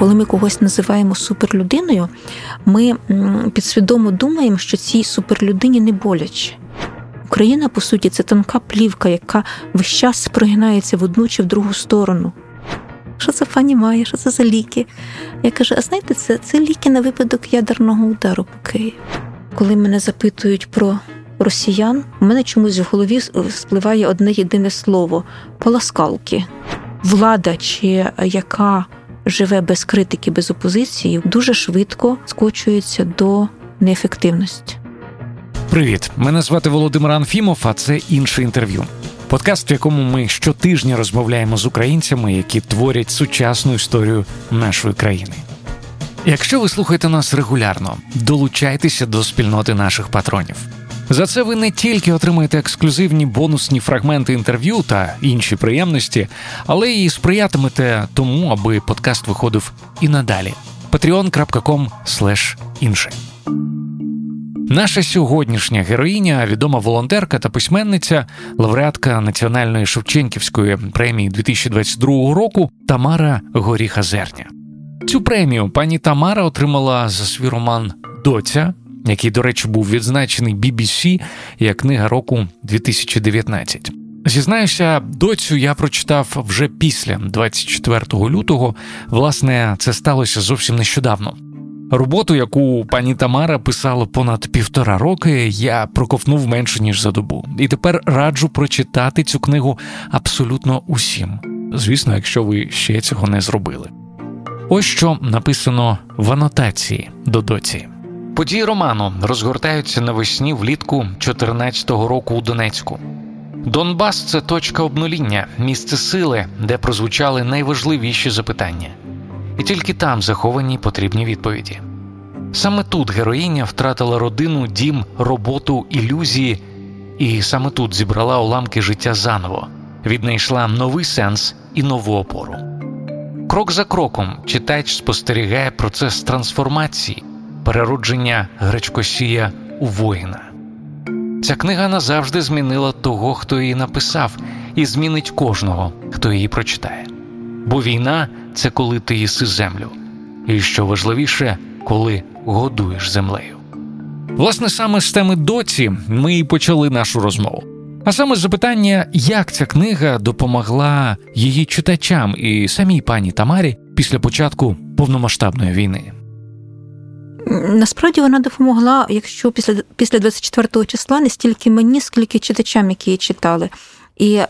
Коли ми когось називаємо суперлюдиною, ми підсвідомо думаємо, що цій суперлюдині не боляче. Україна, по суті, це тонка плівка, яка весь час прогинається в одну чи в другу сторону. Що це пані має, що це за ліки? Я кажу: а знаєте, це це ліки на випадок ядерного удару по Києві. Коли мене запитують про росіян, у мене чомусь в голові спливає одне єдине слово поласкалки. Влада, чи яка живе без критики, без опозиції, дуже швидко скочується до неефективності. Привіт, мене звати Володимир Анфімов. А це інше інтерв'ю. Подкаст, в якому ми щотижня розмовляємо з українцями, які творять сучасну історію нашої країни. Якщо ви слухаєте нас регулярно, долучайтеся до спільноти наших патронів. За це ви не тільки отримаєте ексклюзивні бонусні фрагменти інтерв'ю та інші приємності, але й сприятимете тому, аби подкаст виходив і надалі. patreon.com інше. Наша сьогоднішня героїня, відома волонтерка та письменниця, лауреатка Національної Шевченківської премії 2022 року Тамара Горіха Зерня. Цю премію пані Тамара отримала за свій роман Доця який, до речі, був відзначений BBC як книга року 2019. Зізнаюся, доцю я прочитав вже після 24 лютого. Власне, це сталося зовсім нещодавно. Роботу, яку пані Тамара писала понад півтора роки, я проковнув менше ніж за добу, і тепер раджу прочитати цю книгу абсолютно усім. Звісно, якщо ви ще цього не зробили. Ось що написано в анотації до доці. Події роману розгортаються навесні влітку 2014 року у Донецьку. Донбас це точка обнуління, місце сили, де прозвучали найважливіші запитання, і тільки там заховані потрібні відповіді. Саме тут героїня втратила родину, дім, роботу, ілюзії, і саме тут зібрала уламки життя заново, віднайшла новий сенс і нову опору. Крок за кроком читач спостерігає процес трансформації переродження гречкосія у воїна. Ця книга назавжди змінила того, хто її написав, і змінить кожного, хто її прочитає. Бо війна це коли ти їси землю, і що важливіше, коли годуєш землею. Власне, саме з теми доці ми і почали нашу розмову. А саме запитання, як ця книга допомогла її читачам і самій пані Тамарі після початку повномасштабної війни. Насправді вона допомогла, якщо після після 24 числа не стільки мені, скільки читачам, які її читали. І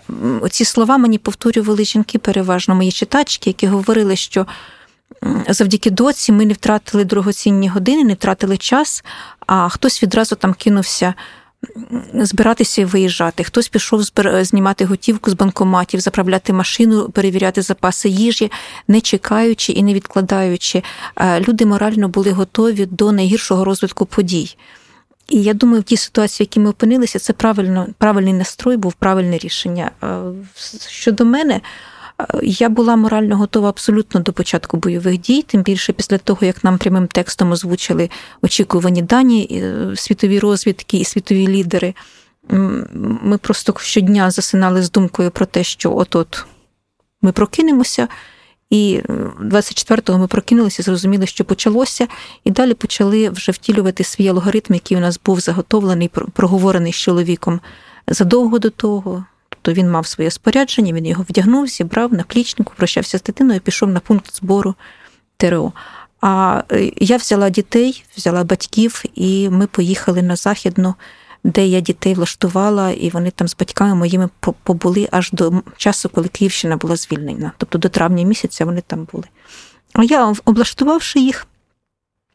ці слова мені повторювали жінки, переважно мої читачки, які говорили, що завдяки доці ми не втратили дорогоцінні години, не втратили час, а хтось відразу там кинувся збиратися і виїжджати. Хтось пішов знімати готівку з банкоматів, заправляти машину, перевіряти запаси їжі, не чекаючи і не відкладаючи. Е, люди морально були готові до найгіршого розвитку подій. І я думаю, в тій ситуації, в якій ми опинилися, це правильно, правильний настрой, був правильне рішення. Е, щодо мене, я була морально готова абсолютно до початку бойових дій, тим більше після того, як нам прямим текстом озвучили очікувані дані е, світові розвідки і світові лідери. Ми просто щодня засинали з думкою про те, що от-от ми прокинемося. І 24-го ми прокинулися, зрозуміли, що почалося, і далі почали вже втілювати свій алгоритм, який у нас був заготовлений, проговорений з чоловіком задовго до того. Тобто він мав своє спорядження, він його вдягнув, зібрав на плічнику, прощався з дитиною, і пішов на пункт збору ТРО. А е, я взяла дітей, взяла батьків, і ми поїхали на західну, де я дітей влаштувала, і вони там з батьками моїми побули аж до часу, коли Київщина була звільнена. Тобто до травня місяця вони там були. А я, облаштувавши їх,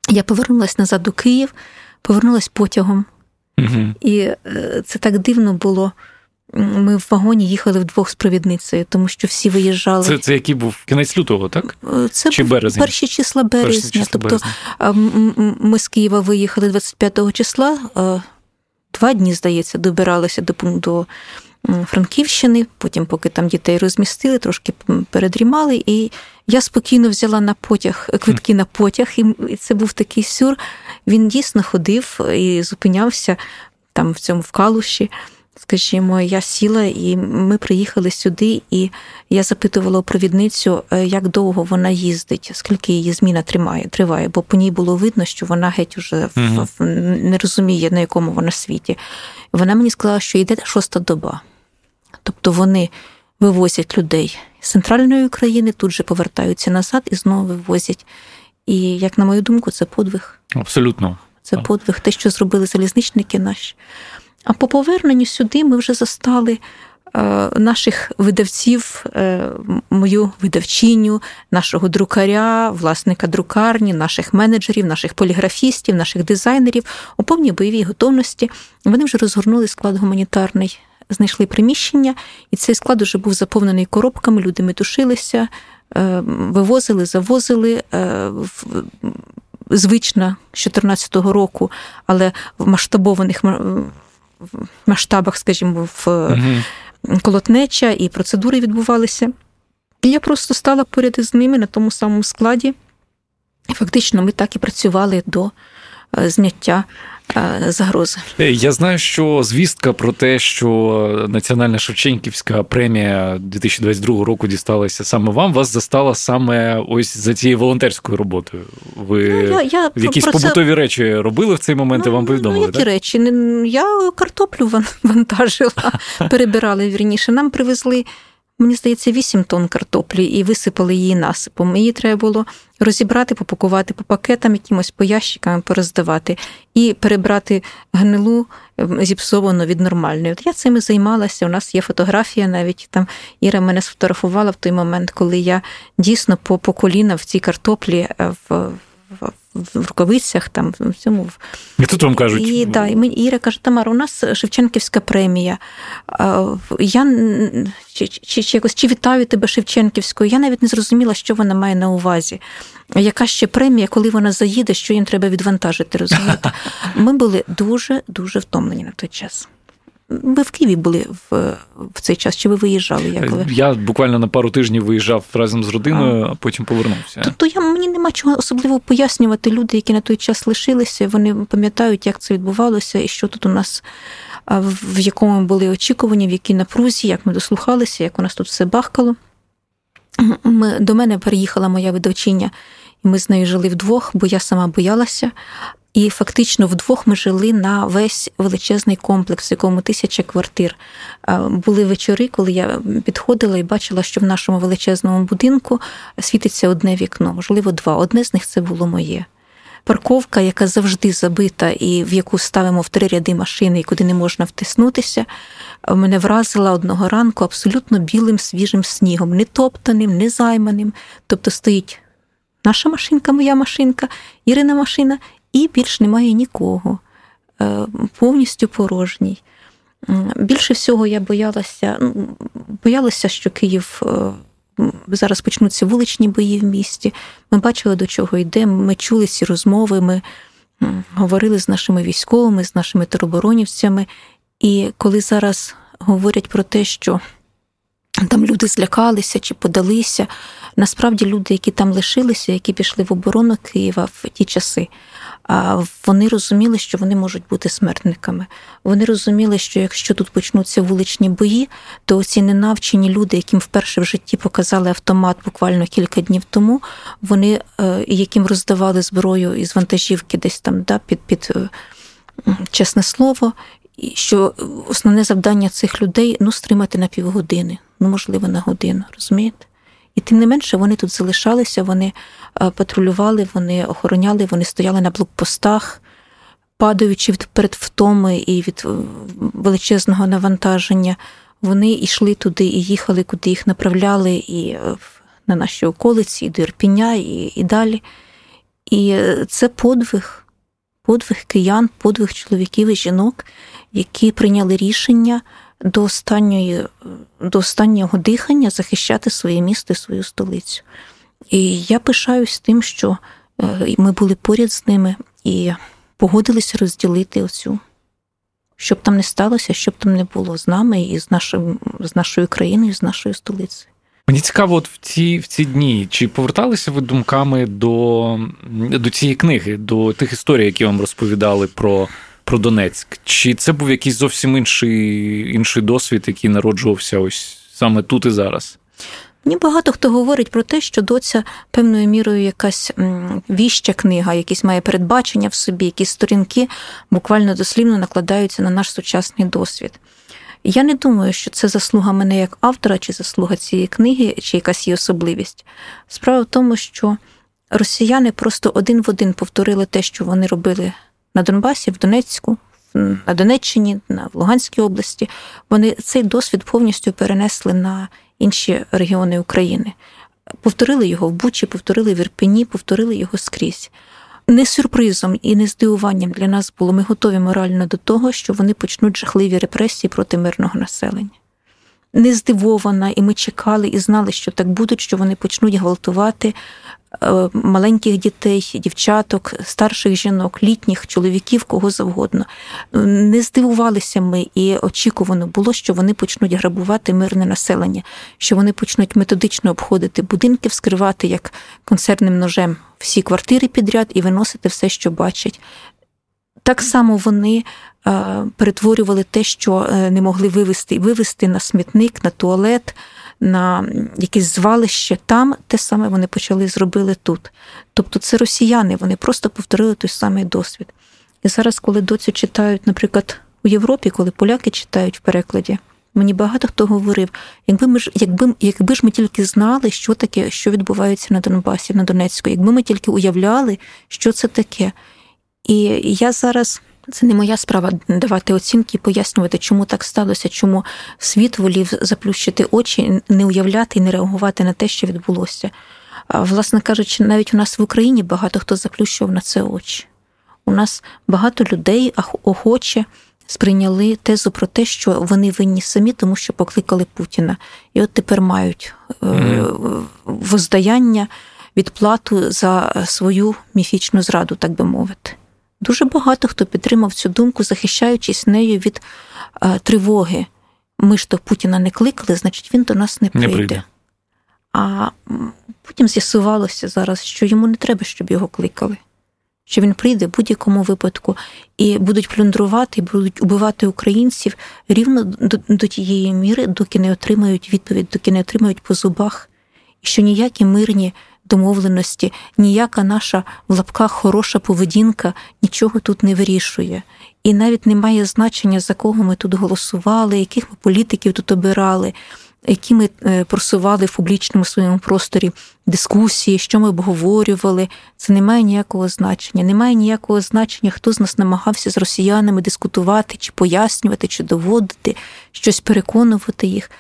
я повернулася назад у Київ, повернулася потягом. Угу. І е, це так дивно було. Ми в вагоні їхали вдвох з провідницею, тому що всі виїжджали. Це це який був кінець лютого, так? Е, це Чи березня? перші числа березня. Перші числа тобто березня. ми з Києва виїхали 25 числа, два дні, здається, добиралися до пункту Франківщини, потім, поки там дітей розмістили, трошки передрімали. І я спокійно взяла на потяг квитки на потяг, і це був такий сюр. Він дійсно ходив і зупинявся там в цьому в калуші Скажімо, я сіла, і ми приїхали сюди, і я запитувала провідницю, е, як довго вона їздить, скільки її зміна тримає, триває, бо по ній було видно, що вона геть уже uh не розуміє, на якому вона світі. Вона мені сказала, що йде шоста доба. Тобто вони вивозять людей з центральної України, тут же повертаються назад і знову вивозять. І, як на мою думку, це подвиг. Абсолютно. Це подвиг, те, що зробили залізничники наші. А по поверненню сюди ми вже застали е, наших видавців, е, мою видавчиню, нашого друкаря, власника друкарні, наших менеджерів, наших поліграфістів, наших дизайнерів у повній бойовій готовності. Вони вже розгорнули склад гуманітарний, знайшли приміщення, і цей склад вже був заповнений коробками, люди метушилися, е, вивозили, завозили звична з 2014 року, але в масштабованих масштабах, скажімо, в угу. колотнеча і процедури відбувалися. І я просто стала поряд із ними на тому самому складі. І фактично ми так і працювали до е, зняття загрози. Е, я знаю, що звістка про те, що Національна Шевченківська премія 2022 року дісталася саме вам, вас застала саме ось за цією волонтерською роботою. Ви ну, я, я якісь побутові це... речі робили в цей момент ну, і вам повідомили? Ну, які так? речі? Я картоплю вантажила, перебирали вірніше. Нам привезли мені здається, 8 тонн картоплі і висипали її насипом. Її треба було розібрати, попакувати по пакетам, якимось по ящикам, пороздавати і перебрати гнилу ем, зіпсовану від нормальної. От я цим і займалася. У нас є фотографія, навіть там Іра мене сфотографувала в той момент, коли я дійсно по по коліна в цій картоплі е, в в рукавицях, там в цьому. І тут вам кажуть. І да, і мені Іра каже, Тамара, у нас Шевченківська премія. Я чи, чи, чи якось чи вітаю тебе Шевченківською. Я навіть не зрозуміла, що вона має на увазі. Яка ще премія, коли вона заїде, що їм треба відвантажити, розумієте? Ми були дуже дуже втомлені на той час. Ви в Києві були в в цей час? Чи ви виїжджали? Як ви? Я буквально на пару тижнів виїжджав разом з родиною, а, а потім повернувся. Тобто я мені нема чого особливо пояснювати. Люди, які на той час лишилися, вони пам'ятають, як це відбувалося, і що тут у нас в якому були очікування, в якій напрузі, як ми дослухалися, як у нас тут все бахкало. Ми, До мене переїхала моя видавчиня, і ми з нею жили вдвох, бо я сама боялася. І фактично вдвох ми жили на весь величезний комплекс, в якому тисяча квартир. Були вечори, коли я підходила і бачила, що в нашому величезному будинку світиться одне вікно, можливо, два. Одне з них це було моє. Парковка, яка завжди забита, і в яку ставимо в три ряди машини, і куди не можна втиснутися, мене вразила одного ранку абсолютно білим свіжим снігом, не топтаним, не займаним. Тобто стоїть наша машинка, моя машинка, Ірина машина і більш немає нікого, е, повністю порожній. Більше всього я боялася, ну, боялася, що Київ. Е, зараз почнуться вуличні бої в місті. Ми бачили, до чого йде. Ми чули ці розмови, ми говорили з нашими військовими, з нашими тероборонівцями. І коли зараз говорять про те, що там люди злякалися чи подалися, насправді люди, які там лишилися, які пішли в оборону Києва в ті часи, вони розуміли, що вони можуть бути смертниками. Вони розуміли, що якщо тут почнуться вуличні бої, то ці ненавчені люди, яким вперше в житті показали автомат буквально кілька днів тому, вони е, яким роздавали зброю із вантажівки, десь там да, під під е, чесне слово, що основне завдання цих людей ну стримати на півгодини, ну можливо на годину, розумієте? І тим не менше вони тут залишалися, вони е, патрулювали, вони охороняли, вони стояли на блокпостах, падаючи перед втоми і від е, величезного навантаження. Вони йшли туди і їхали, куди їх направляли, і е, на наші околиці, і до Ірпіня, і, і далі. І це подвиг, подвиг киян, подвиг чоловіків і жінок, які прийняли рішення до останньої, до останнього дихання захищати своє місто і свою столицю. І я пишаюсь тим, що е, ми були поряд з ними і погодилися розділити оцю. Щоб там не сталося, щоб там не було з нами і з нашим, з нашою країною, з нашою столицею. Мені цікаво, от в ці в ці дні чи поверталися ви думками до до цієї книги, до тих історій, які вам розповідали про про Донецьк. Чи це був якийсь зовсім інший, інший досвід, який народжувався ось саме тут і зараз? Мені багато хто говорить про те, що доця певною мірою якась віща книга, якісь має передбачення в собі, якісь сторінки буквально дослівно накладаються на наш сучасний досвід. Я не думаю, що це заслуга мене як автора, чи заслуга цієї книги, чи якась її особливість. Справа в тому, що росіяни просто один в один повторили те, що вони робили на Донбасі, в Донецьку, на Донеччині, на Луганській області. Вони цей досвід повністю перенесли на інші регіони України. Повторили його в Бучі, повторили в Ірпені, повторили його скрізь. Не сюрпризом і не здивуванням для нас було. Ми готові морально до того, що вони почнуть жахливі репресії проти мирного населення не здивована, і ми чекали і знали, що так будуть, що вони почнуть гвалтувати маленьких дітей, дівчаток, старших жінок, літніх чоловіків, кого завгодно. Не здивувалися ми, і очікувано було, що вони почнуть грабувати мирне населення, що вони почнуть методично обходити будинки, вскривати як концерним ножем всі квартири підряд і виносити все, що бачать. Так само вони е, перетворювали те, що е, не могли вивести, вивести на смітник, на туалет, на якесь звалище. Там те саме вони почали зробили тут. Тобто це росіяни, вони просто повторили той самий досвід. І зараз, коли доцю читають, наприклад, у Європі, коли поляки читають в перекладі, мені багато хто говорив, якби ми ж, якби, якби ж ми тільки знали, що таке, що відбувається на Донбасі, на Донецьку, якби ми тільки уявляли, що це таке. І я зараз. Це не моя справа давати оцінки, пояснювати, чому так сталося, чому світ волів заплющити очі, не уявляти і не реагувати на те, що відбулося. Власне кажучи, навіть у нас в Україні багато хто заплющував на це очі. У нас багато людей охоче сприйняли тезу про те, що вони винні самі, тому що покликали Путіна. І от тепер мають mm. воздаяння, відплату за свою міфічну зраду, так би мовити. Дуже багато хто підтримав цю думку, захищаючись нею від а, тривоги. Ми ж то Путіна не кликали, значить він до нас не прийде. Не прийде. А потім з'ясувалося зараз, що йому не треба, щоб його кликали. Що він прийде в будь-якому випадку і будуть плюндрувати, і будуть убивати українців рівно до, до тієї міри, доки не отримають відповідь, доки не отримають по зубах, і що ніякі мирні домовленості, ніяка наша в лапках хороша поведінка нічого тут не вирішує. І навіть не має значення, за кого ми тут голосували, яких ми політиків тут обирали, які ми е, просували в публічному своєму просторі дискусії, що ми обговорювали. Це не має ніякого значення. Немає ніякого значення, хто з нас намагався з росіянами дискутувати, чи пояснювати, чи доводити, щось переконувати їх.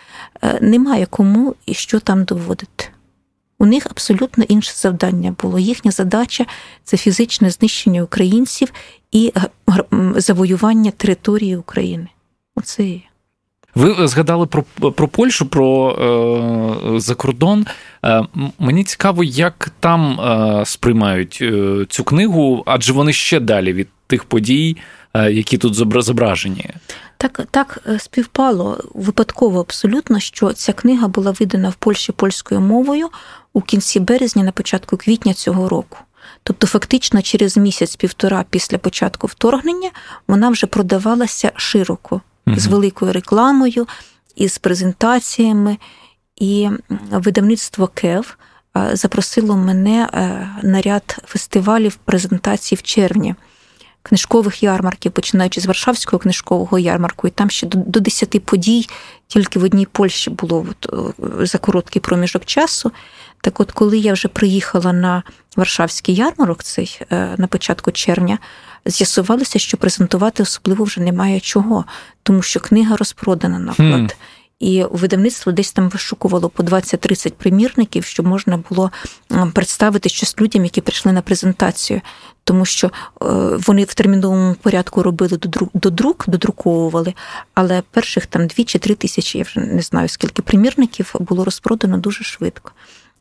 Е, немає кому і що там доводити. У них абсолютно інше завдання було. Їхня задача це фізичне знищення українців і завоювання території України. Оце є. Ви згадали про про Польщу, про е, закордон. Е, мені цікаво, як там е, сприймають е, цю книгу, адже вони ще далі від тих подій, е, які тут зображені. Так так е, співпало випадково абсолютно, що ця книга була видана в Польщі польською мовою у кінці березня, на початку квітня цього року. Тобто, фактично, через місяць-півтора після початку вторгнення вона вже продавалася широко, угу. з великою рекламою, із презентаціями. І видавництво Кев е, запросило мене е, на ряд фестивалів презентацій в червні книжкових ярмарків, починаючи з Варшавського книжкового ярмарку, і там ще до, до 10 подій тільки в одній Польщі було от, за короткий проміжок часу. Так от, коли я вже приїхала на Варшавський ярмарок, цей е, на початку червня, з'ясувалося, що презентувати особливо вже немає чого, тому що книга розпродана наклад. І видавництво десь там вишукувало по 20-30 примірників, щоб можна було представити щось людям, які прийшли на презентацію, тому що е, вони в терміновому порядку робили до друк, додруковували, але перших там 2 чи 3 тисячі, я вже не знаю скільки примірників було розпродано дуже швидко.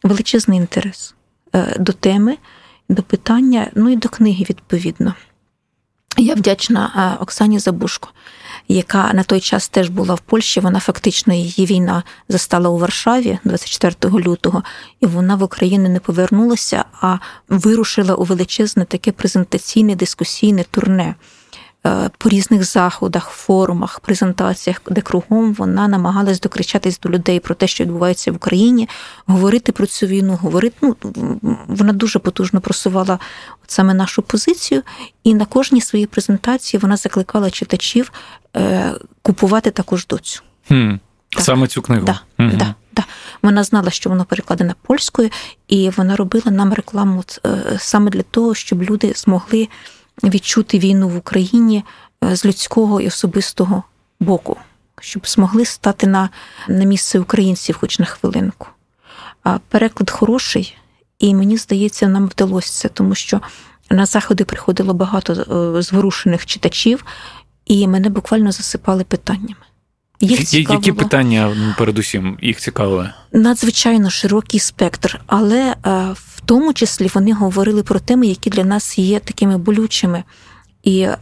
Величезний інтерес е, до теми, до питання, ну і до книги відповідно. Я вдячна Оксані Забушко яка на той час теж була в Польщі. Вона фактично її війна застала у Варшаві 24 лютого, і вона в Україну не повернулася, а вирушила у величезне таке презентаційне дискусійне турне. Е, по різних заходах, форумах, презентаціях, де кругом вона намагалась докричатись до людей про те, що відбувається в Україні, говорити про цю війну, говорити. Ну, вона дуже потужно просувала саме нашу позицію, і на кожній своїй презентації вона закликала читачів е, купувати також доцю. Хм. Саме цю книгу. Да, угу. да, да. Вона знала, що воно перекладено польською, і вона робила нам рекламу е, саме для того, щоб люди змогли відчути війну в Україні е, з людського і особистого боку, щоб змогли стати на, на місце українців, хоч на хвилинку. А переклад хороший, і мені здається, нам вдалося це, тому що на заходи приходило багато е, зворушених читачів, і мене буквально засипали питаннями. Їх цікавило. Які питання передусім їх цікавили? Надзвичайно широкий спектр, але е, в тому числі вони говорили про теми, які для нас є такими болючими. І е,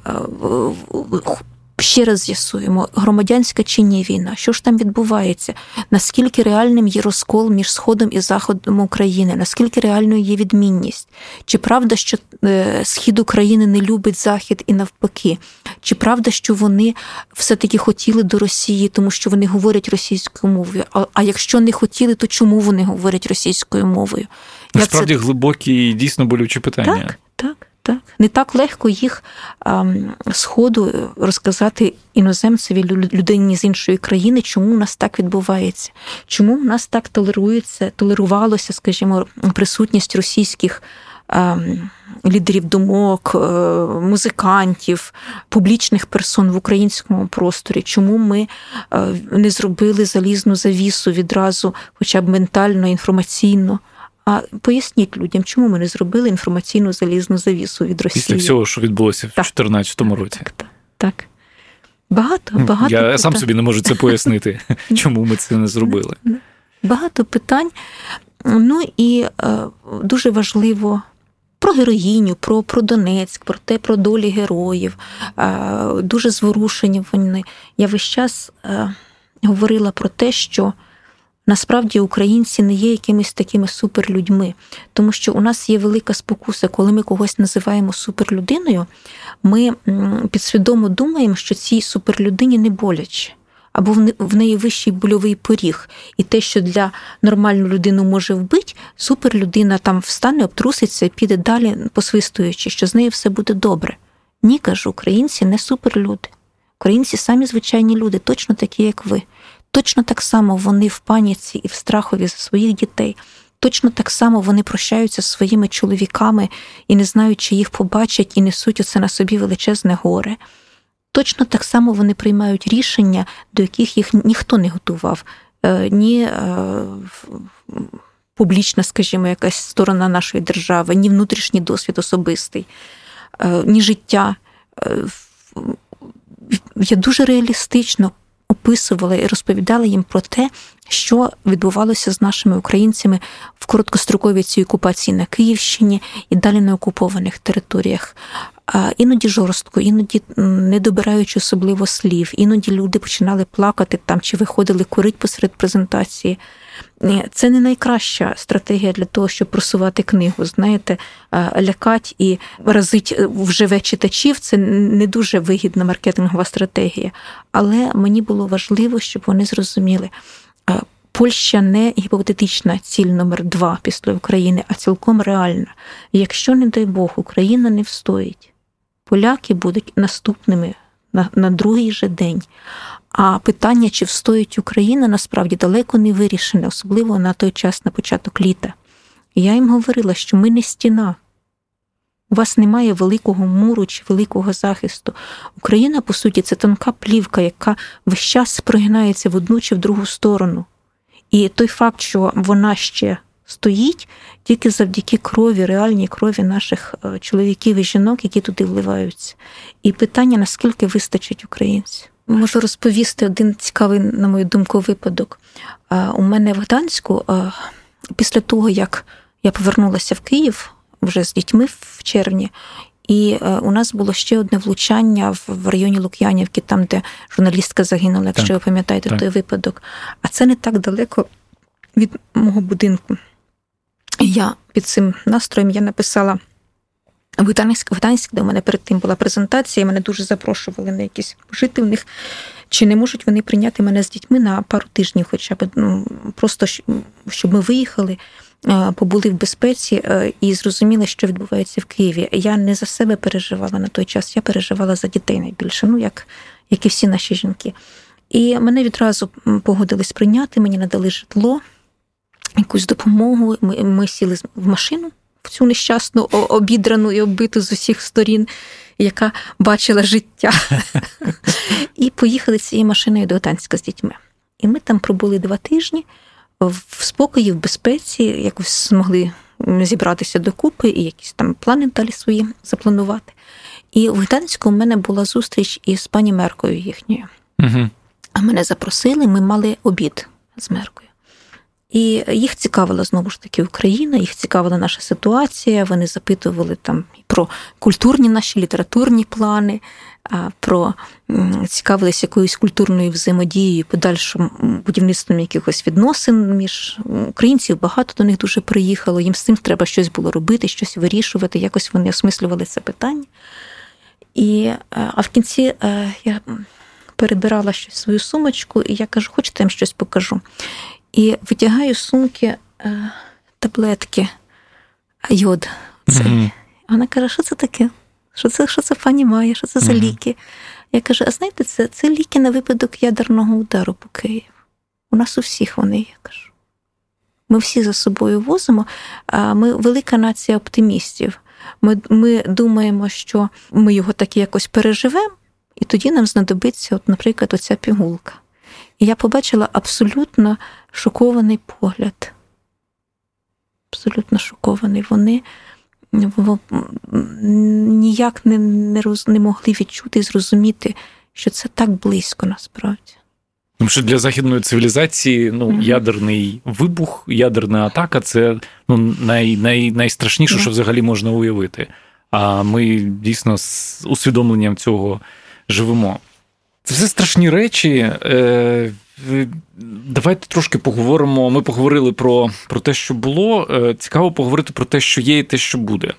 ще раз з'ясуємо, громадянська чи ні війна, що ж там відбувається, наскільки реальним є розкол між Сходом і Заходом України, наскільки реальною є відмінність? Чи правда, що е, схід України не любить Захід і навпаки? Чи правда, що вони все-таки хотіли до Росії, тому що вони говорять російською мовою? А, а якщо не хотіли, то чому вони говорять російською мовою? Насправді це... глибокі і дійсно болючі питання. Так, так. Так, не так легко їх з ходу розказати іноземцеві людині з іншої країни, чому у нас так відбувається, чому у нас так толерується, толерувалося, скажімо, присутність російських лідерів думок, е, музикантів, публічних персон в українському просторі, чому ми е, не зробили залізну завісу відразу, хоча б ментально, інформаційно. А поясніть людям, чому ми не зробили інформаційну залізну завісу від Росії після всього, що відбулося в 2014 році. Так, так, так. Багато, багато. Я питань. сам собі не можу це пояснити, чому ми це не зробили. Багато питань. Ну і е, дуже важливо. Про героїню, про про Донецьк, про те, про долі героїв, е, дуже зворушені вони. Я весь час е, говорила про те, що Насправді українці не є якимись такими суперлюдьми, тому що у нас є велика спокуса, коли ми когось називаємо суперлюдиною, ми підсвідомо думаємо, що цій суперлюдині не боляче. Або в неї вищий больовий поріг, і те, що для нормальну людину може вбити, суперлюдина там встане, обтруситься і піде далі, посвистуючи, що з нею все буде добре. Ні, кажу, українці не суперлюди. Українці самі звичайні люди, точно такі, як ви. Точно так само вони в паніці і в страхові за своїх дітей. Точно так само вони прощаються з своїми чоловіками і не знають, чи їх побачать, і несуть оце на собі величезне горе. Точно так само вони приймають рішення, до яких їх ніхто не готував, е, ні е, публічна, скажімо, якась сторона нашої держави, ні внутрішній досвід особистий, е, ні життя. Я дуже реалістично описувала і розповідала їм про те, що відбувалося з нашими українцями в короткостроковій цій окупації на Київщині і далі на окупованих територіях. Іноді жорстко, іноді не добираючи особливо слів, іноді люди починали плакати там чи виходили курить посеред презентації. Це не найкраща стратегія для того, щоб просувати книгу. Знаєте, лякать і разить е, вживе читачів це не дуже вигідна маркетингова стратегія. Але мені було важливо, щоб вони зрозуміли. Польща не гіпотетична ціль номер два після України, а цілком реальна. якщо, не дай Бог, Україна не встоїть, поляки будуть наступними на, на другий же день. А питання, чи встоїть Україна, насправді далеко не вирішене, особливо на той час, на початок літа. я їм говорила, що ми не стіна. У вас немає великого муру чи великого захисту. Україна, по суті, це тонка плівка, яка весь час прогинається в одну чи в другу сторону. І той факт, що вона ще стоїть тільки завдяки крові, реальній крові наших е, чоловіків і жінок, які туди вливаються. І питання, наскільки вистачить українців. Можу розповісти один цікавий, на мою думку, випадок. У мене в Гданську, після того, як я повернулася в Київ вже з дітьми в червні, і у нас було ще одне влучання в районі Лук'янівки, там, де журналістка загинула, якщо так, ви пам'ятаєте так. той випадок. А це не так далеко від мого будинку. Я під цим настроєм я написала в Гданськ, в Гданськ, де у мене перед тим була презентація, і мене дуже запрошували на якісь жити в них. Чи не можуть вони прийняти мене з дітьми на пару тижнів, хоча б ну, просто щоб ми виїхали, побули в безпеці і зрозуміли, що відбувається в Києві. Я не за себе переживала на той час, я переживала за дітей найбільше, ну як, як і всі наші жінки. І мене відразу погодились прийняти, мені надали житло, якусь допомогу. Ми, ми сіли в машину в цю нещасну обідрану і оббиту з усіх сторін, яка бачила життя. І поїхали цією машиною до Отанська з дітьми. І ми там пробули два тижні в спокої, в безпеці, якось змогли зібратися докупи і якісь там плани далі свої запланувати. І в Гданську у мене була зустріч із пані Меркою їхньою. Угу. А мене запросили, ми мали обід з Меркою. І їх цікавила знову ж таки Україна, їх цікавила наша ситуація. Вони запитували там про культурні наші літературні плани, про цікавилися якоюсь культурною взаємодією, подальшим будівництвом якихось відносин між українців. Багато до них дуже приїхало. Їм з цим треба щось було робити, щось вирішувати. Якось вони осмислювали це питання. І, е, А в кінці е, я перебирала щось свою сумочку, і я кажу, хочете я вам щось покажу. І витягаю з сумки е, таблетки йод. Це. Mm-hmm. Вона каже, що це таке? Що це що це пані має, що це за ліки? Я кажу: а знаєте, це це ліки на випадок ядерного удару по Києву. У нас у всіх вони є, кажу. Ми всі за собою возимо, а ми велика нація оптимістів. Ми ми думаємо, що ми його так якось переживемо, і тоді нам знадобиться, от, наприклад, оця пігулка. І я побачила абсолютно шокований погляд. Абсолютно шокований. Вони ніяк не не, роз, не могли відчути і зрозуміти, що це так близько насправді. Тому що для західної цивілізації ну, mm ядерний вибух, ядерна атака це ну, най, най, найстрашніше, mm що взагалі можна уявити. А ми дійсно з усвідомленням цього живемо. Це все страшні речі. Е, Давайте трошки поговоримо. Ми поговорили про про те, що було. Е, цікаво поговорити про те, що є, і те, що буде.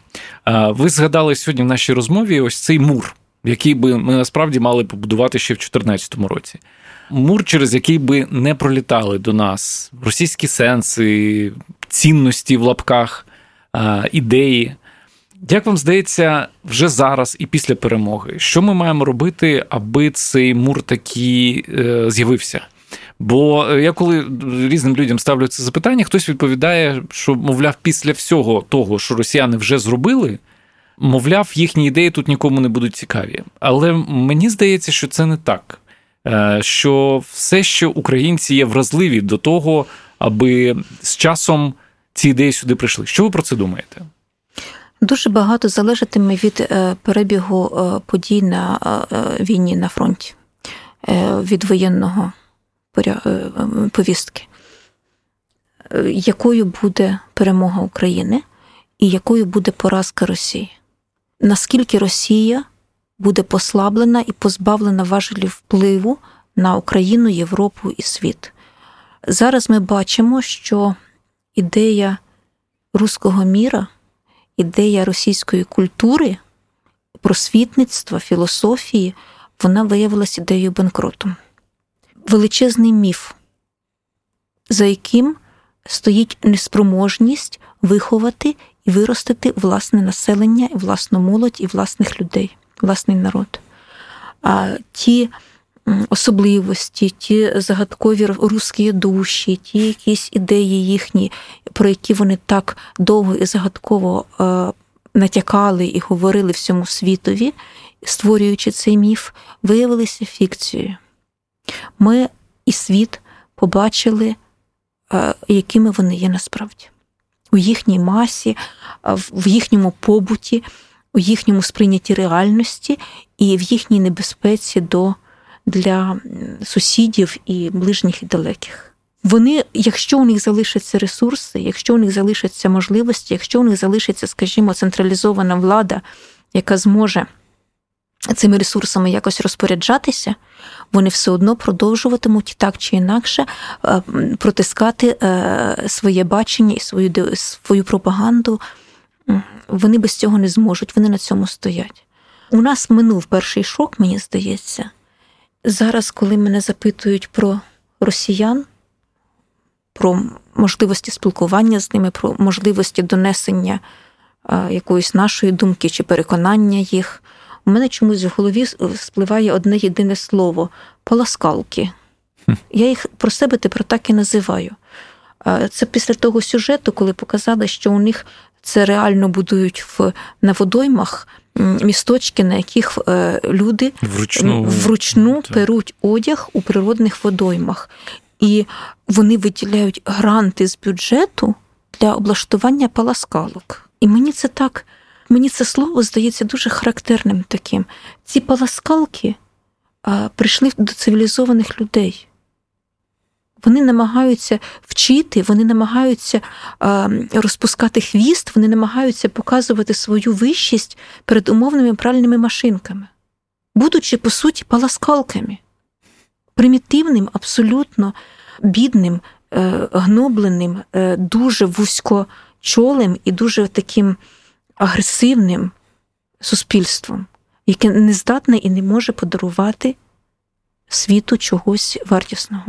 Ви згадали сьогодні в нашій розмові ось цей мур, який би ми насправді мали побудувати ще в 2014 році. Мур, через який би не пролітали до нас російські сенси, цінності в лапках, ідеї. Як вам здається, вже зараз і після перемоги, що ми маємо робити, аби цей мур таки е, з'явився? Бо е, я коли різним людям ставлю це запитання, хтось відповідає, що, мовляв, після всього того, що росіяни вже зробили, мовляв, їхні ідеї тут нікому не будуть цікаві. Але мені здається, що це не так. Е, що все, що українці є вразливі до того, аби з часом ці ідеї сюди прийшли. Що ви про це думаєте? Дуже багато залежатиме від е, перебігу подій на війні на фронті, від воєнного повістки, якою буде перемога України і якою буде поразка Росії? Наскільки Росія буде послаблена і позбавлена важелів впливу на Україну, Європу і світ? Зараз ми бачимо, що ідея руського міра, ідея російської культури, просвітництва, філософії, вона виявилася ідеєю банкроту величезний міф, за яким стоїть неспроможність виховати і виростити власне населення, власну молодь і власних людей, власний народ. А ті особливості, ті загадкові русські душі, ті якісь ідеї їхні, про які вони так довго і загадково е, натякали і говорили всьому світові, створюючи цей міф, виявилися фікцією ми і світ побачили, е, якими вони є насправді. У їхній масі, в їхньому побуті, у їхньому сприйнятті реальності і в їхній небезпеці до, для сусідів і ближніх і далеких. Вони, якщо у них залишаться ресурси, якщо у них залишаться можливості, якщо у них залишиться, скажімо, централізована влада, яка зможе цими ресурсами якось розпоряджатися, вони все одно продовжуватимуть так чи інакше е, протискати е, своє бачення і свою свою пропаганду Вони без цього не зможуть, вони на цьому стоять. У нас минув перший шок, мені здається. Зараз, коли мене запитують про росіян, про можливості спілкування з ними, про можливості донесення якоїсь нашої думки чи переконання їх, у мене чомусь в голові спливає одне єдине слово поласкалки. Я їх про себе тепер так і називаю. Це після того сюжету, коли показали, що у них це реально будують в на водоймах місточки, на яких е, люди вручну, вручну перуть одяг у природних водоймах. І вони виділяють гранти з бюджету для облаштування паласкалок. І мені це так, мені це слово здається дуже характерним таким. Ці паласкалки а, прийшли до цивілізованих людей. Вони намагаються вчити, вони намагаються розпускати хвіст, вони намагаються показувати свою вищість перед умовними пральними машинками, будучи, по суті, паласкалками, примітивним, абсолютно бідним, е, гнобленим, е, дуже вузькочолим і дуже таким агресивним суспільством, яке не здатне і не може подарувати світу чогось вартісного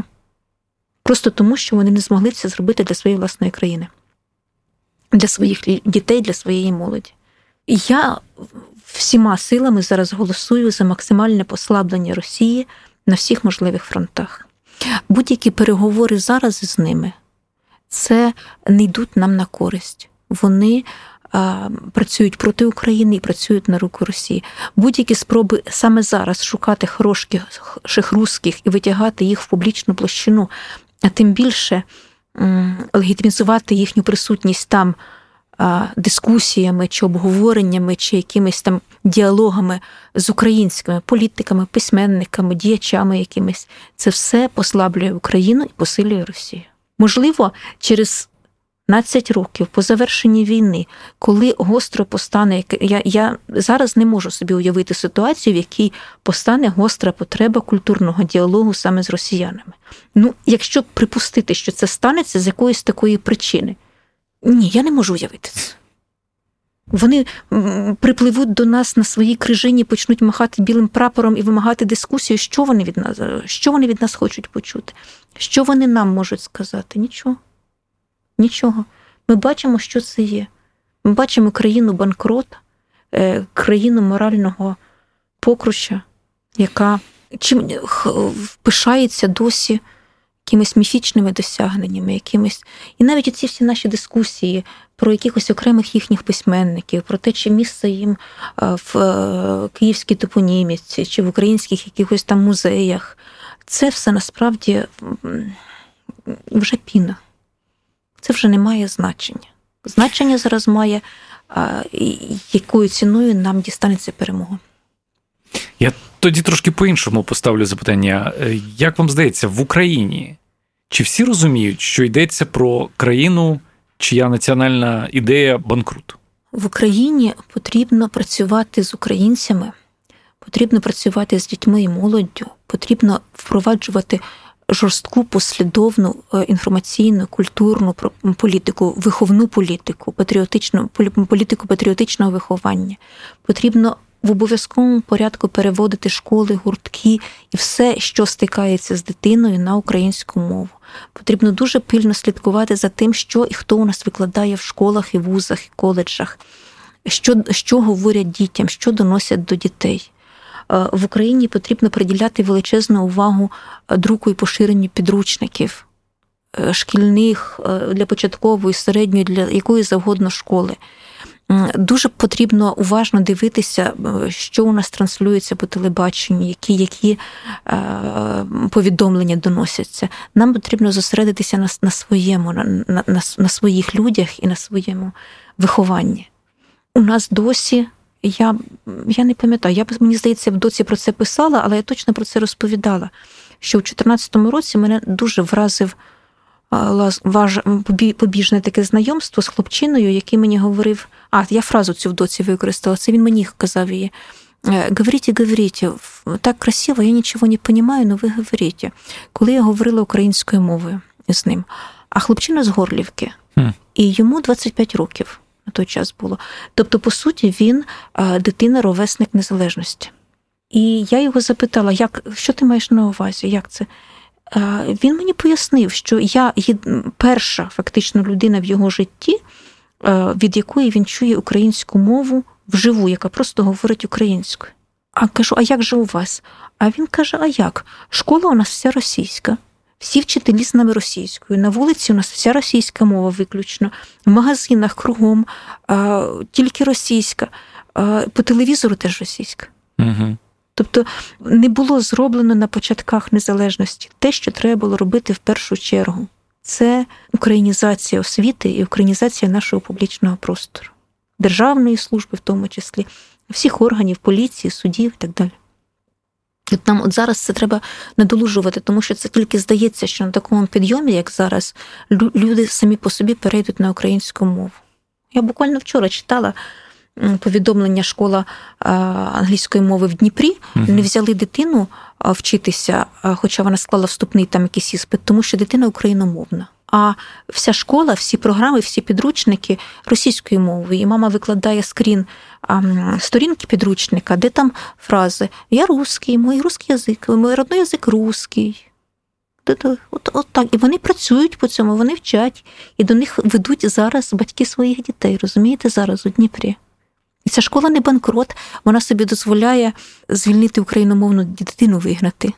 просто тому, що вони не змогли це зробити для своєї власної країни, для своїх дітей, для своєї молоді. Я всіма силами зараз голосую за максимальне послаблення Росії на всіх можливих фронтах. Будь-які переговори зараз з ними це не йдуть нам на користь. Вони а, працюють проти України і працюють на руку Росії. Будь-які спроби саме зараз шукати хороших русських і витягати їх в публічну площину а тим більше легітимізувати їхню присутність там дискусіями чи обговореннями, чи якимись там діалогами з українськими політиками, письменниками, діячами якимись, це все послаблює Україну і посилює Росію. Можливо, через 15 років по завершенні війни, коли гостро постане, я я зараз не можу собі уявити ситуацію, в якій постане гостра потреба культурного діалогу саме з росіянами. Ну, якщо припустити, що це станеться з якоїсь такої причини, ні, я не можу уявити це. Вони припливуть до нас на своїй крижині, почнуть махати білим прапором і вимагати дискусію, що вони від нас, що вони від нас хочуть почути, що вони нам можуть сказати? Нічого. Нічого. Ми бачимо, що це є. Ми бачимо країну банкрота, е, країну морального покруща, яка чим пишається досі якимись міфічними досягненнями, якимись. І навіть оці всі наші дискусії про якихось окремих їхніх письменників, про те, чи місце їм в е, київській топоніміці, чи в українських якихось там музеях, це все насправді вже піна це вже не має значення. Значення зараз має, якою ціною нам дістанеться перемога. Я тоді трошки по-іншому поставлю запитання. Е, як вам здається, в Україні чи всі розуміють, що йдеться про країну, чия національна ідея банкрут? В Україні потрібно працювати з українцями, потрібно працювати з дітьми і молоддю, потрібно впроваджувати жорстку послідовну е, інформаційну, культурну політику, виховну політику, патріотичну політику патріотичного виховання. Потрібно в обов'язковому порядку переводити школи, гуртки і все, що стикається з дитиною на українську мову. Потрібно дуже пильно слідкувати за тим, що і хто у нас викладає в школах і вузах і коледжах, що, що говорять дітям, що доносять до дітей. Е, в Україні потрібно приділяти величезну увагу е, друку і поширенню підручників е, шкільних для початкової, середньої, для якої завгодно школи. Дуже потрібно уважно дивитися, що у нас транслюється по телебаченню, які які повідомлення доносяться. Нам потрібно зосередитися на на своєму, на, на, на своїх людях і на своєму вихованні. У нас досі я я не пам'ятаю, я мені здається, в доці про це писала, але я точно про це розповідала. Що в 2014 році мене дуже вразив важ, побіжне таке знайомство з хлопчиною, який мені говорив, а я фразу цю в доці використала, це він мені казав її. «Е, говорите, говорите, так красиво, я нічого не розумію, але ви говорите. Коли я говорила українською мовою з ним, а хлопчина з Горлівки, і йому 25 років на той час було. Тобто, по суті, він дитина-ровесник незалежності. І я його запитала, як, що ти маєш на увазі? Як це? Він мені пояснив, що я перша фактично людина в його житті, від якої він чує українську мову вживу, яка просто говорить українською. А кажу, а як же у вас? А він каже: А як? Школа у нас вся російська, всі вчителі з нами російською. На вулиці у нас вся російська мова виключно, в магазинах кругом, а, тільки російська, а, по телевізору теж російська. Угу. Тобто не було зроблено на початках незалежності те, що треба було робити в першу чергу. Це українізація освіти і українізація нашого публічного простору, державної служби, в тому числі, всіх органів, поліції, судів і так далі. От нам от зараз це треба надолужувати, тому що це тільки здається, що на такому підйомі, як зараз, люди самі по собі перейдуть на українську мову. Я буквально вчора читала повідомлення школа англійської мови в Дніпрі, не взяли дитину вчитися, хоча вона склала вступний там якийсь іспит, тому що дитина україномовна. А вся школа, всі програми, всі підручники російською мовою. І мама викладає скрін сторінки підручника, де там фрази Я русський, мій русський язик, мій родний язик русський. От, от так. І вони працюють по цьому, вони вчать, і до них ведуть зараз батьки своїх дітей, розумієте, зараз у Дніпрі. І ця школа не банкрот, вона собі дозволяє звільнити україномовну дитину вигнати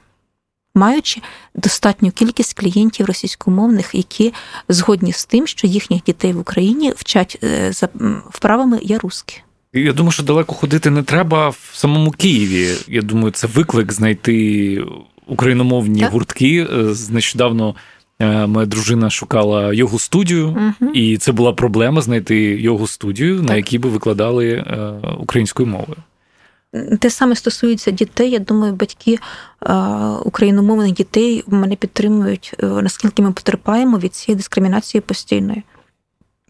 маючи достатню кількість клієнтів російськомовних, які згодні з тим, що їхніх дітей в Україні вчать е, за вправами я русські. Я думаю, що далеко ходити не треба в самому Києві. Я думаю, це виклик знайти україномовні так? гуртки. Е, нещодавно е, моя дружина шукала його студію, угу. і це була проблема знайти його студію, на якій би викладали українською мовою. Те саме стосується дітей. Я думаю, батьки україномовних дітей мене підтримують, е, наскільки ми потерпаємо від цієї дискримінації постійної.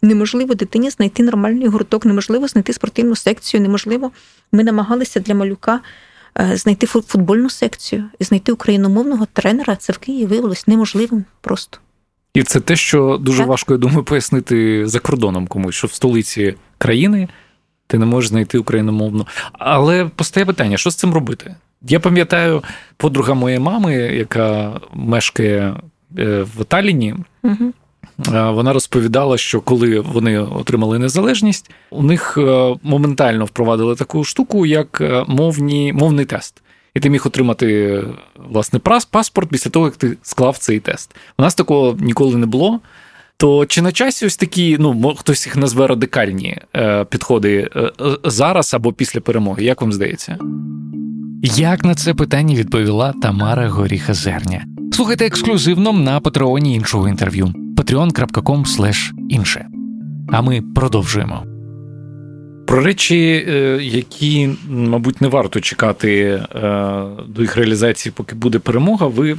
Неможливо дитині знайти нормальний гурток, неможливо знайти спортивну секцію, неможливо. Ми намагалися для малюка е, знайти футбольну секцію і знайти україномовного тренера. Це в Києві виявилось неможливим просто. І це те, що дуже так? важко, я думаю, пояснити за кордоном комусь, що в столиці країни ти не можеш знайти україномовну. Але постає питання, що з цим робити? Я пам'ятаю подруга моєї мами, яка мешкає е, в Таліні. Угу. Вона розповідала, що коли вони отримали незалежність, у них е, моментально впровадили таку штуку, як мовні, мовний тест. І ти міг отримати власне паспорт після того, як ти склав цей тест. У нас такого ніколи не було. То чи на часі ось такі, ну хтось їх назве радикальні е, підходи е, е, зараз або після перемоги? Як вам здається? Як на це питання відповіла Тамара Горіха Зерня? Слухайте ексклюзивно на патреоні іншого інтерв'ю patreon.com інше. А ми продовжуємо. Про речі, які, мабуть, не варто чекати до їх реалізації, поки буде перемога. Ви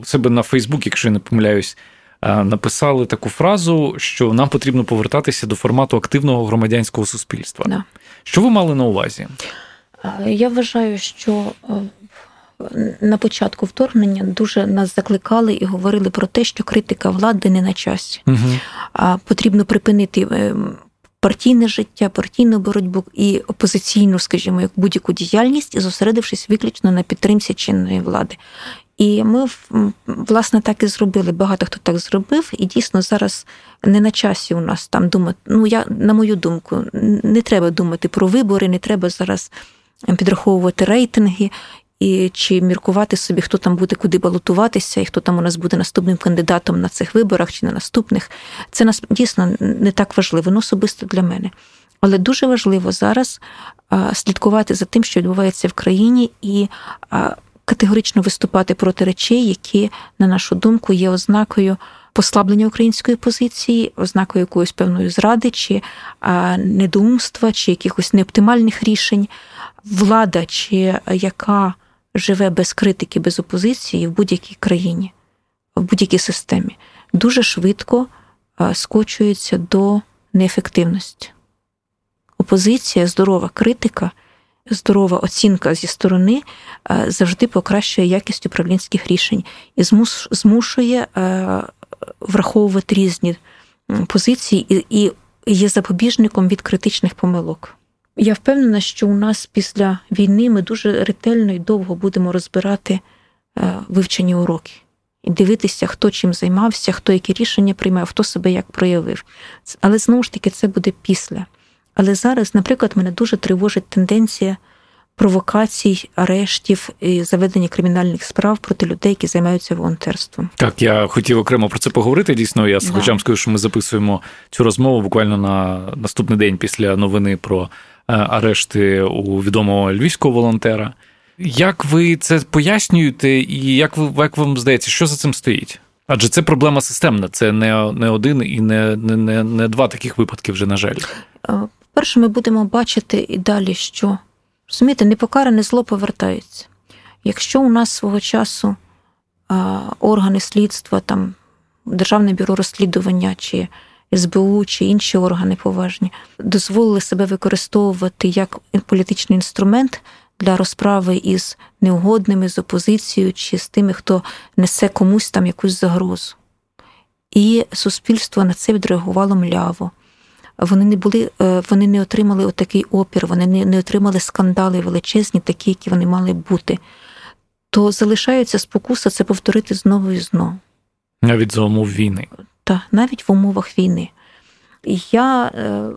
у себе на Фейсбук, якщо я не помиляюсь, написали таку фразу, що нам потрібно повертатися до формату активного громадянського суспільства. Да. Що ви мали на увазі? Е, я вважаю, що е, на початку вторгнення дуже нас закликали і говорили про те, що критика влади не на часі. Угу. Потрібно припинити. Партійне життя, партійну боротьбу і опозиційну, скажімо, як будь-яку діяльність, зосередившись виключно на підтримці чинної влади. І ми власне так і зробили. Багато хто так зробив, і дійсно зараз не на часі у нас там думати. Ну я на мою думку, не треба думати про вибори, не треба зараз підраховувати рейтинги і чи міркувати собі, хто там буде куди балотуватися, і хто там у нас буде наступним кандидатом на цих виборах чи на наступних. Це нас дійсно не так важливо, ну особисто для мене. Але дуже важливо зараз слідкувати за тим, що відбувається в країні, і категорично виступати проти речей, які, на нашу думку, є ознакою послаблення української позиції, ознакою якоїсь певної зради, чи недоумства, чи якихось неоптимальних рішень. Влада, чи яка живе без критики, без опозиції в будь-якій країні, в будь-якій системі, дуже швидко скочується до неефективності. Опозиція, здорова критика здорова оцінка зі сторони е, завжди покращує якість управлінських рішень і змушує е, враховувати різні позиції і, є запобіжником від критичних помилок. Я впевнена, що у нас після війни ми дуже ретельно і довго будемо розбирати е, вивчені уроки і дивитися, хто чим займався, хто які рішення приймав, хто себе як проявив. Але знову ж таки, це буде після. Але зараз, наприклад, мене дуже тривожить тенденція провокацій, арештів і заведення кримінальних справ проти людей, які займаються волонтерством. Так, я хотів окремо про це поговорити. Дійсно, я слухачам да. скажу, що ми записуємо цю розмову буквально на наступний день після новини про е, арешти у відомого львівського волонтера. Як ви це пояснюєте, і як ви як вам здається, що за цим стоїть? Адже це проблема системна, це не не один і не не, не, не два таких випадки вже, на жаль. Перше, ми будемо бачити і далі, що розумієте, непокаране зло повертається. Якщо у нас свого часу а, органи слідства, там Державне бюро розслідування чи СБУ чи інші органи поважні дозволили себе використовувати як політичний інструмент для розправи із неугодними, з опозицією чи з тими, хто несе комусь там якусь загрозу. І суспільство на це відреагувало мляво. Вони не були, е, вони не отримали отакий опір, вони не, не отримали скандали величезні, такі, які вони мали бути. То залишається спокуса це повторити знову і знову. Навіть за умов війни. Так, навіть в умовах війни. Я е,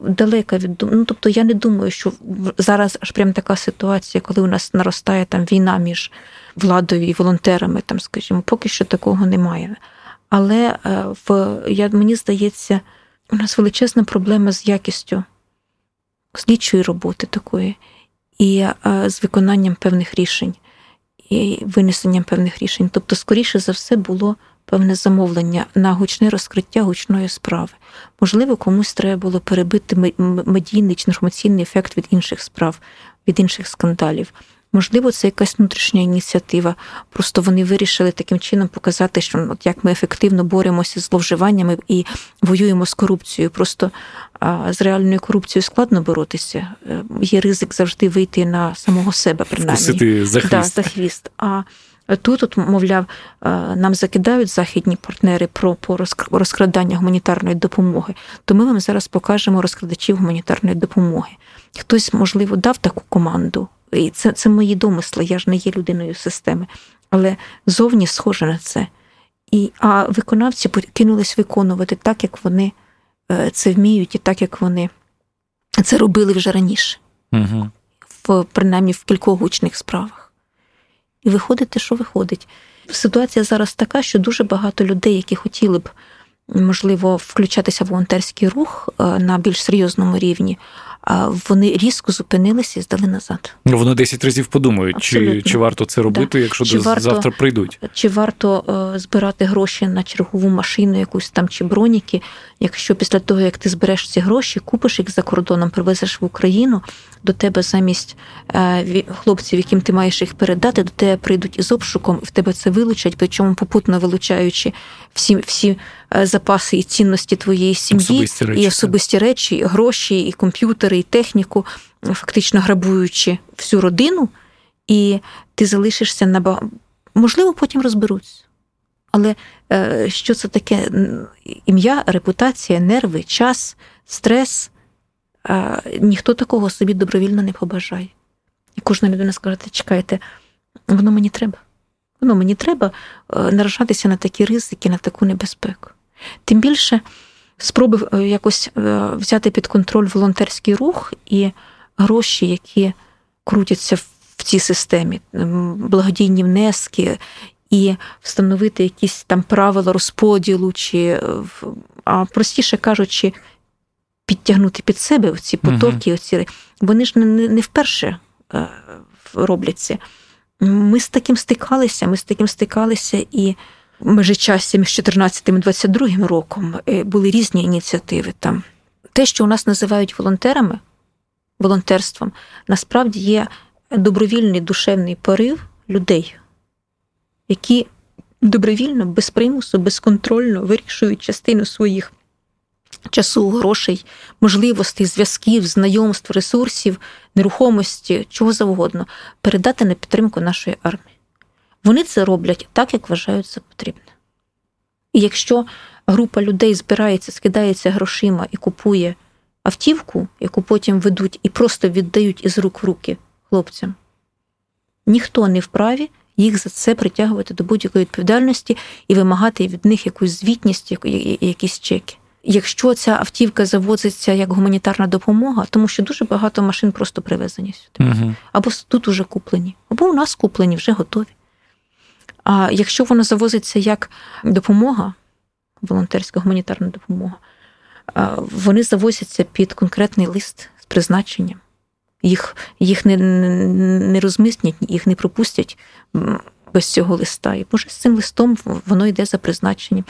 далека від ну, тобто я не думаю, що зараз аж прям така ситуація, коли у нас наростає там війна між владою і волонтерами, там, скажімо, поки що такого немає. Але е, в я, мені здається, у нас величезна проблема з якістю слідчої роботи такої, і е, з виконанням певних рішень, і винесенням певних рішень. Тобто, скоріше за все, було певне замовлення на гучне розкриття гучної справи. Можливо, комусь треба було перебити медійний чи інформаційний ефект від інших справ, від інших скандалів. Можливо, це якась внутрішня ініціатива. Просто вони вирішили таким чином показати, що от як ми ефективно боремося з зловживаннями і воюємо з корупцією. Просто а, з реальною корупцією складно боротися. Е, є ризик завжди вийти на самого себе, принаймні. за хвіст. Да, за хвіст. А Тут, от, мовляв, е, нам закидають західні партнери про по розкрадання гуманітарної допомоги, то ми вам зараз покажемо розкрадачів гуманітарної допомоги. Хтось, можливо, дав таку команду, і це це мої домисли, я ж не є людиною системи, але зовні схоже на це. І, А виконавці кинулись виконувати так, як вони е, це вміють, і так, як вони це робили вже раніше, угу. в принаймні в кількох гучних справах і виходить що виходить. Ситуація зараз така, що дуже багато людей, які хотіли б, можливо, включатися в волонтерський рух е, на більш серйозному рівні, вони різко зупинилися і здали назад. Ну, вони 10 разів подумають, чи чи варто це робити, да. якщо чи варто, завтра прийдуть. Чи варто е, збирати гроші на чергову машину, якусь там чи броніки, якщо після того, як ти збереш ці гроші, купиш їх за кордоном, привезеш в Україну, до тебе замість е, хлопців, яким ти маєш їх передати, до тебе прийдуть із обшуком, і в тебе це вилучать, причому попутно вилучаючи всі всі е, запаси і цінності твоєї сім'ї, особисті речі, і особисті речі, і гроші, і комп'ютери, і техніку, фактично грабуючи всю родину, і ти залишишся на можливо, потім розберуться. Але е, що це таке ім'я, репутація, нерви, час, стрес? Ніхто такого собі добровільно не побажає. І кожна людина скаже, чекайте, воно мені треба. Воно мені треба е, наражатися на такі ризики, на таку небезпеку. Тим більше спроби е, якось е, взяти під контроль волонтерський рух і гроші, які крутяться в цій системі, благодійні внески, і встановити якісь там правила розподілу, чи, а простіше кажучи, підтягнути під себе ці потоки, оці, вони ж не, не вперше робляться. Ми з таким стикалися, ми з таким стикалися і межичасті між 14 і 22 роком е, були різні ініціативи там. Те, що у нас називають волонтерами, волонтерством, насправді є добровільний душевний порив людей, які добровільно, без примусу, безконтрольно вирішують частину своїх часу, грошей, можливостей, зв'язків, знайомств, ресурсів, нерухомості, чого завгодно, передати на підтримку нашої армії. Вони це роблять так, як вважають за потрібне. І якщо група людей збирається, скидається грошима і купує автівку, яку потім ведуть і просто віддають із рук в руки хлопцям, ніхто не вправі їх за це притягувати до будь-якої відповідальності і вимагати від них якусь звітність, якісь чеки. Якщо ця автівка завозиться як гуманітарна допомога, тому що дуже багато машин просто привезені сюди, угу. або тут уже куплені, або у нас куплені, вже готові. А якщо вона завозиться як допомога, волонтерська гуманітарна допомога, вони завозяться під конкретний лист з призначенням. Їх їх не не розмиснять, їх не пропустять без цього листа. І може з цим листом воно йде за призначенням.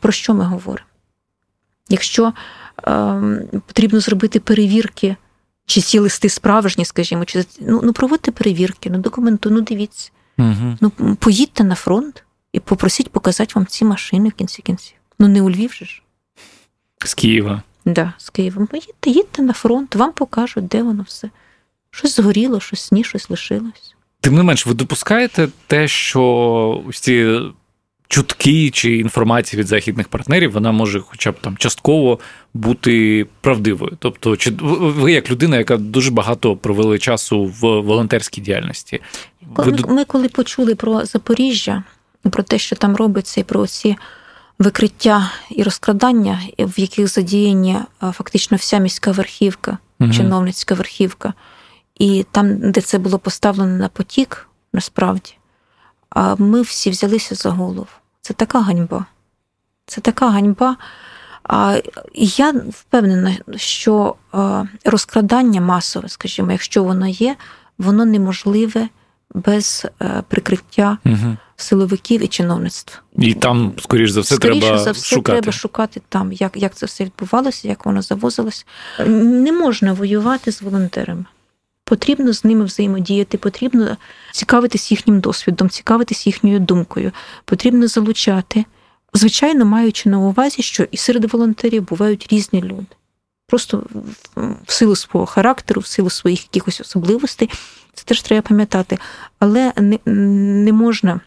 Про що ми говоримо? Якщо е, потрібно зробити перевірки, чи ці листи справжні, скажімо, чи ну, ну проводьте перевірки, ну документу, ну дивіться. Угу. Ну, поїдьте на фронт і попросіть показати вам ці машини в кінці кінців. Ну, не у Львів же ж. З Києва. Да, з Києва. Поїдьте, їдьте на фронт, вам покажуть, де воно все. Щось згоріло, щось ні, щось лишилось. Тим не менш, ви допускаєте те, що ось ці чутки чи інформація від західних партнерів, вона може, хоча б там частково бути правдивою. Тобто, чи ви як людина, яка дуже багато провели часу в волонтерській діяльності? Ми, ви... ми коли почули про Запоріжжя, про те, що там робиться, і про ці викриття і розкрадання, в яких задіяні фактично вся міська верхівка, угу. чиновницька верхівка, і там, де це було поставлено на потік, насправді. А ми всі взялися за голову. Це така ганьба. Це така ганьба. А я впевнена, що розкрадання масове, скажімо, якщо воно є, воно неможливе без е, прикриття угу. силовиків і чиновництва. І там, скоріш за все, Скоріше треба за все, шукати. треба шукати там, як як це все відбувалося, як воно завозилось. Не можна воювати з волонтерами. Потрібно з ними взаємодіяти, потрібно цікавитись їхнім досвідом, цікавитись їхньою думкою, потрібно залучати. Звичайно, маючи на увазі, що і серед волонтерів бувають різні люди. Просто в силу свого характеру, в силу своїх якихось особливостей, це теж треба пам'ятати. Але не, не можна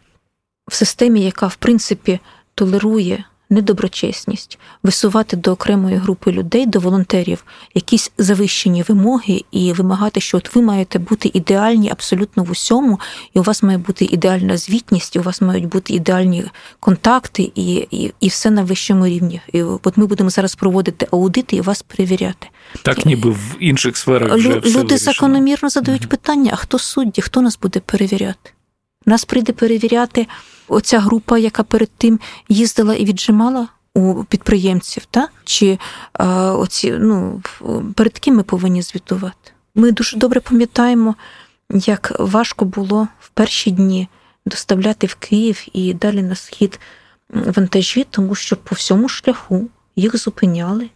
в системі, яка в принципі толерує недоброчесність, висувати до окремої групи людей, до волонтерів якісь завищені вимоги і вимагати, що от ви маєте бути ідеальні абсолютно в усьому, і у вас має бути ідеальна звітність, і у вас мають бути ідеальні контакти, і і, і все на вищому рівні. І От ми будемо зараз проводити аудити і вас перевіряти. Так, ніби в інших сферах вже люди все люди закономірно задають угу. питання: а хто судді, хто нас буде перевіряти? Нас прийде перевіряти оця група, яка перед тим їздила і віджимала у підприємців, та? чи е, оці, ну, перед ким ми повинні звітувати? Ми дуже добре пам'ятаємо, як важко було в перші дні доставляти в Київ і далі на схід вантажі, тому що по всьому шляху їх зупиняли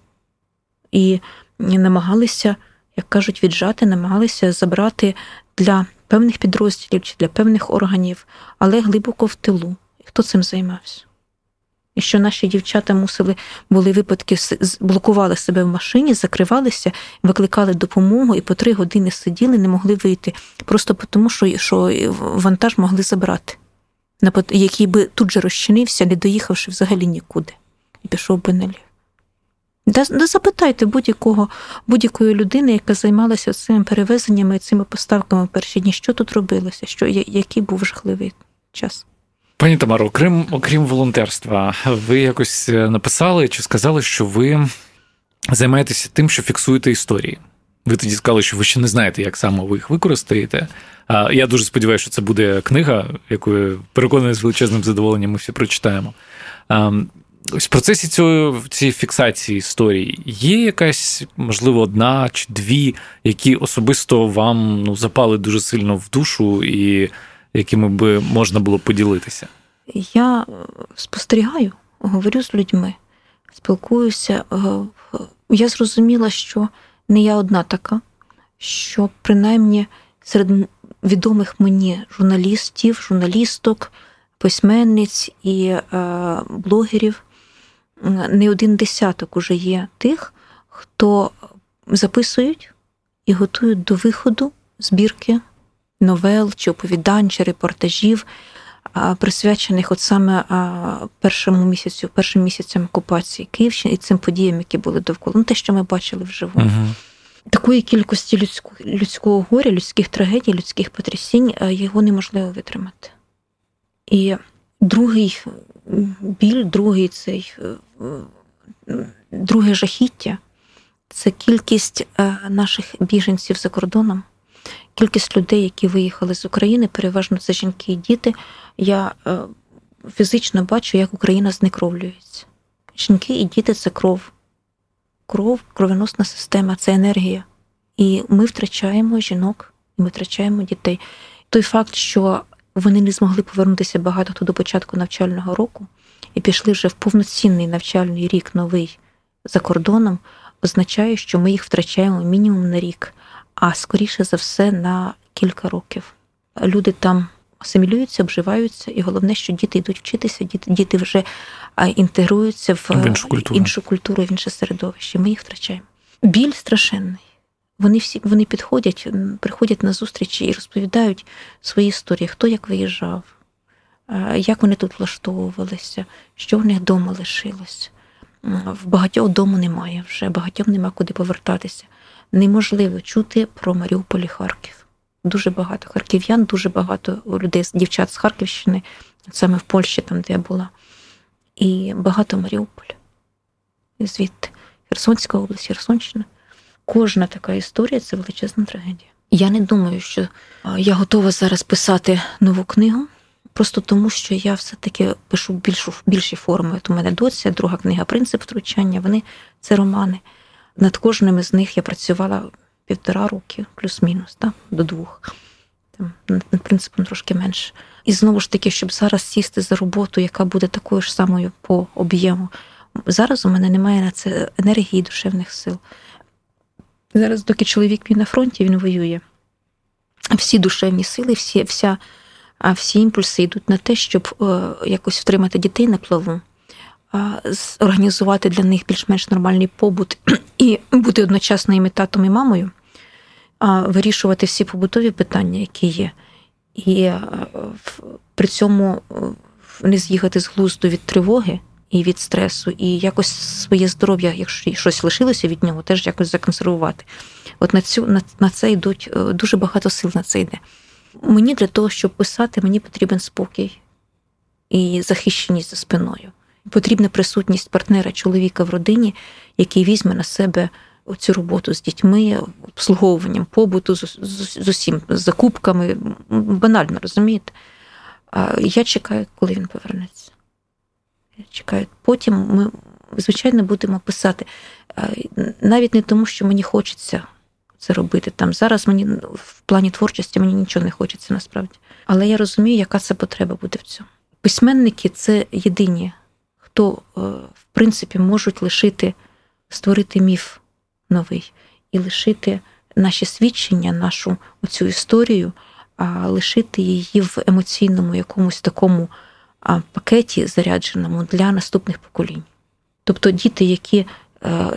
і намагалися, як кажуть, віджати, намагалися забрати для певних підрозділів чи для певних органів, але глибоко в тилу. Хто цим займався? І що наші дівчата мусили були випадки, блокували себе в машині, закривалися, викликали допомогу і по три години сиділи, не могли вийти. Просто тому, що що вантаж могли забрати, який би тут же розчинився, не доїхавши взагалі нікуди, і пішов би налів. Да, да запитайте будь-якого, будь-якої людини, яка займалася цими перевезеннями, і цими поставками в перші дні, що тут робилося, що, який був жахливий час. Пані Тамаро, окрім окрім волонтерства, ви якось е, написали чи сказали, що ви займаєтеся тим, що фіксуєте історії. Ви тоді сказали, що ви ще не знаєте, як саме ви їх використаєте. Я дуже сподіваюся, що це буде книга, яку переконаний з величезним задоволенням ми всі прочитаємо. В процесі цього, цієї фіксації історії є якась, можливо, одна чи дві, які особисто вам ну, запали дуже сильно в душу, і якими би можна було поділитися? Я спостерігаю, говорю з людьми, спілкуюся. Е, я зрозуміла, що не я одна така, що принаймні серед відомих мені журналістів, журналісток, письменниць і е, блогерів не один десяток уже є тих, хто записують і готують до виходу збірки новел чи оповідань чи репортажів присвячених от саме першому місяцю, першим місяцям окупації Київщини і цим подіям, які були довкола. Ну, те, що ми бачили вживу. Угу. Такої кількості людського, людського горя, людських трагедій, людських потрясінь його неможливо витримати. І другий біль, другий цей друге жахіття це кількість наших біженців за кордоном, кількість людей, які виїхали з України, переважно це жінки і діти. Я е, фізично бачу, як Україна знекровлюється. Жінки і діти це кров. Кров, кровоносна система, це енергія. І ми втрачаємо жінок, і ми втрачаємо дітей. Той факт, що вони не змогли повернутися багато хто до початку навчального року і пішли вже в повноцінний навчальний рік новий за кордоном, означає, що ми їх втрачаємо мінімум на рік а скоріше за все на кілька років. Люди там асимілюються, обживаються, і головне, що діти йдуть вчитися, діти діти вже інтегруються в, в іншу культуру, іншу культуру, в інше середовище. Ми їх втрачаємо. Біль страшенний. Вони всі вони підходять, приходять на зустрічі і розповідають свої історії, хто як виїжджав, як вони тут влаштовувалися, що в них вдома лишилось. В багатьох дому немає вже, багатьом нема куди повертатися неможливо чути про Маріуполь і Харків. Дуже багато харків'ян, дуже багато людей, дівчат з Харківщини, саме в Польщі, там, де я була, і багато Маріуполя. Звідти Херсонська область, Херсонщина. Кожна така історія це величезна трагедія. Я не думаю, що я готова зараз писати нову книгу, просто тому, що я все-таки пишу більшу, більші форми. От у мене доця, друга книга Принцип втручання. Вони це романи. Над кожним із них я працювала півтора роки, плюс-мінус, так, до двох. Там, Над принципом трошки менше. І знову ж таки, щоб зараз сісти за роботу, яка буде такою ж самою по об'єму. Зараз у мене немає на це енергії душевних сил. Зараз, доки чоловік мій на фронті, він воює. Всі душевні сили, всі, вся, всі імпульси йдуть на те, щоб е, якось втримати дітей на плаву організувати для них більш-менш нормальний побут і бути одночасно і татом і мамою, вирішувати всі побутові питання, які є, і при цьому не з'їхати з глузду від тривоги і від стресу, і якось своє здоров'я, якщо щось лишилося від нього, теж якось законсервувати. От на цю на, на це йдуть е, дуже багато сил на це йде. Мені для того, щоб писати, мені потрібен спокій і захищеність за спиною. Потрібна присутність партнера чоловіка в родині, який візьме на себе цю роботу з дітьми, обслуговуванням побуту, з, з, з усім, з закупками. Банально розумієте? Я чекаю, коли він повернеться. Я чекаю. Потім ми, звичайно, будемо писати. Навіть не тому, що мені хочеться це робити. Там Зараз мені в плані творчості мені нічого не хочеться насправді. Але я розумію, яка це потреба буде в цьому. Письменники це єдині хто, е, в принципі, можуть лишити, створити міф новий і лишити наші свідчення, нашу оцю історію, а лишити її в емоційному якомусь такому пакеті зарядженому для наступних поколінь. Тобто діти, які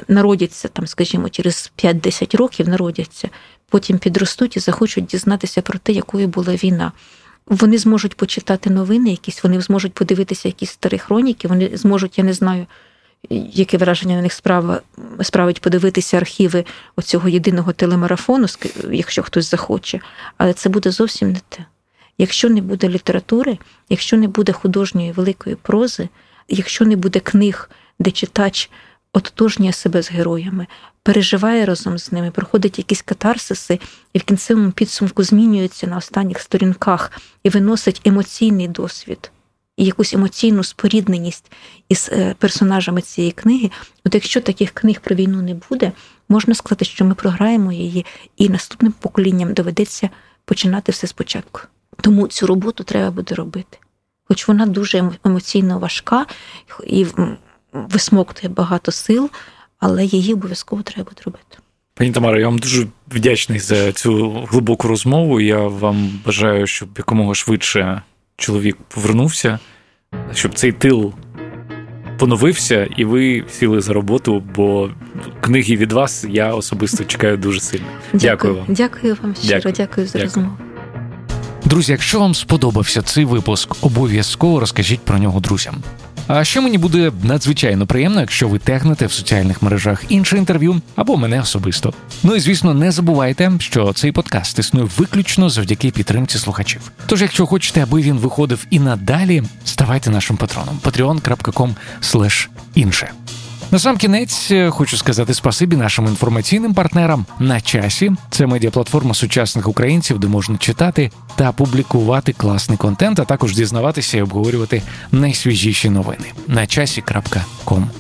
народяться там, скажімо, через 5-10 років народяться, потім підростуть і захочуть дізнатися про те, якою була війна. Вони зможуть почитати новини, якісь вони зможуть подивитися якісь старі хроніки. Вони зможуть, я не знаю, яке враження на них справа справить подивитися архіви оцього єдиного телемарафону, якщо хтось захоче. Але це буде зовсім не те. Якщо не буде літератури, якщо не буде художньої великої прози, якщо не буде книг, де читач ототожнює себе з героями, переживає разом з ними, проходить якісь катарсиси, і в кінцевому підсумку змінюється на останніх сторінках і виносить емоційний досвід і якусь емоційну спорідненість із е, персонажами цієї книги. От якщо таких книг про війну не буде, можна сказати, що ми програємо її, і наступним поколінням доведеться починати все спочатку. Тому цю роботу треба буде робити. Хоч вона дуже емоційно важка і висмоктує багато сил, але її обов'язково треба буде робити. Пані Тамара, я вам дуже вдячний за цю глибоку розмову. Я вам бажаю, щоб якомога швидше чоловік повернувся, щоб цей тил поновився, і ви сіли за роботу, бо книги від вас я особисто чекаю дуже сильно. Дякую, дякую вам. Дякую вам щиро, дякую, дякую за розмову. Друзі, якщо вам сподобався цей випуск, обов'язково розкажіть про нього друзям. А ще мені буде надзвичайно приємно, якщо ви тегнете в соціальних мережах інше інтерв'ю або мене особисто. Ну і звісно, не забувайте, що цей подкаст існує виключно завдяки підтримці слухачів. Тож, якщо хочете, аби він виходив і надалі, ставайте нашим патроном patreon.com інше. На сам кінець е, хочу сказати спасибі нашим інформаційним партнерам на часі. Це медіаплатформа сучасних українців, де можна читати та публікувати класний контент, а також дізнаватися і обговорювати найсвіжіші новини на часі.ком.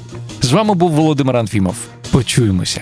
З вами був Володимир Анфімов. Почуємося.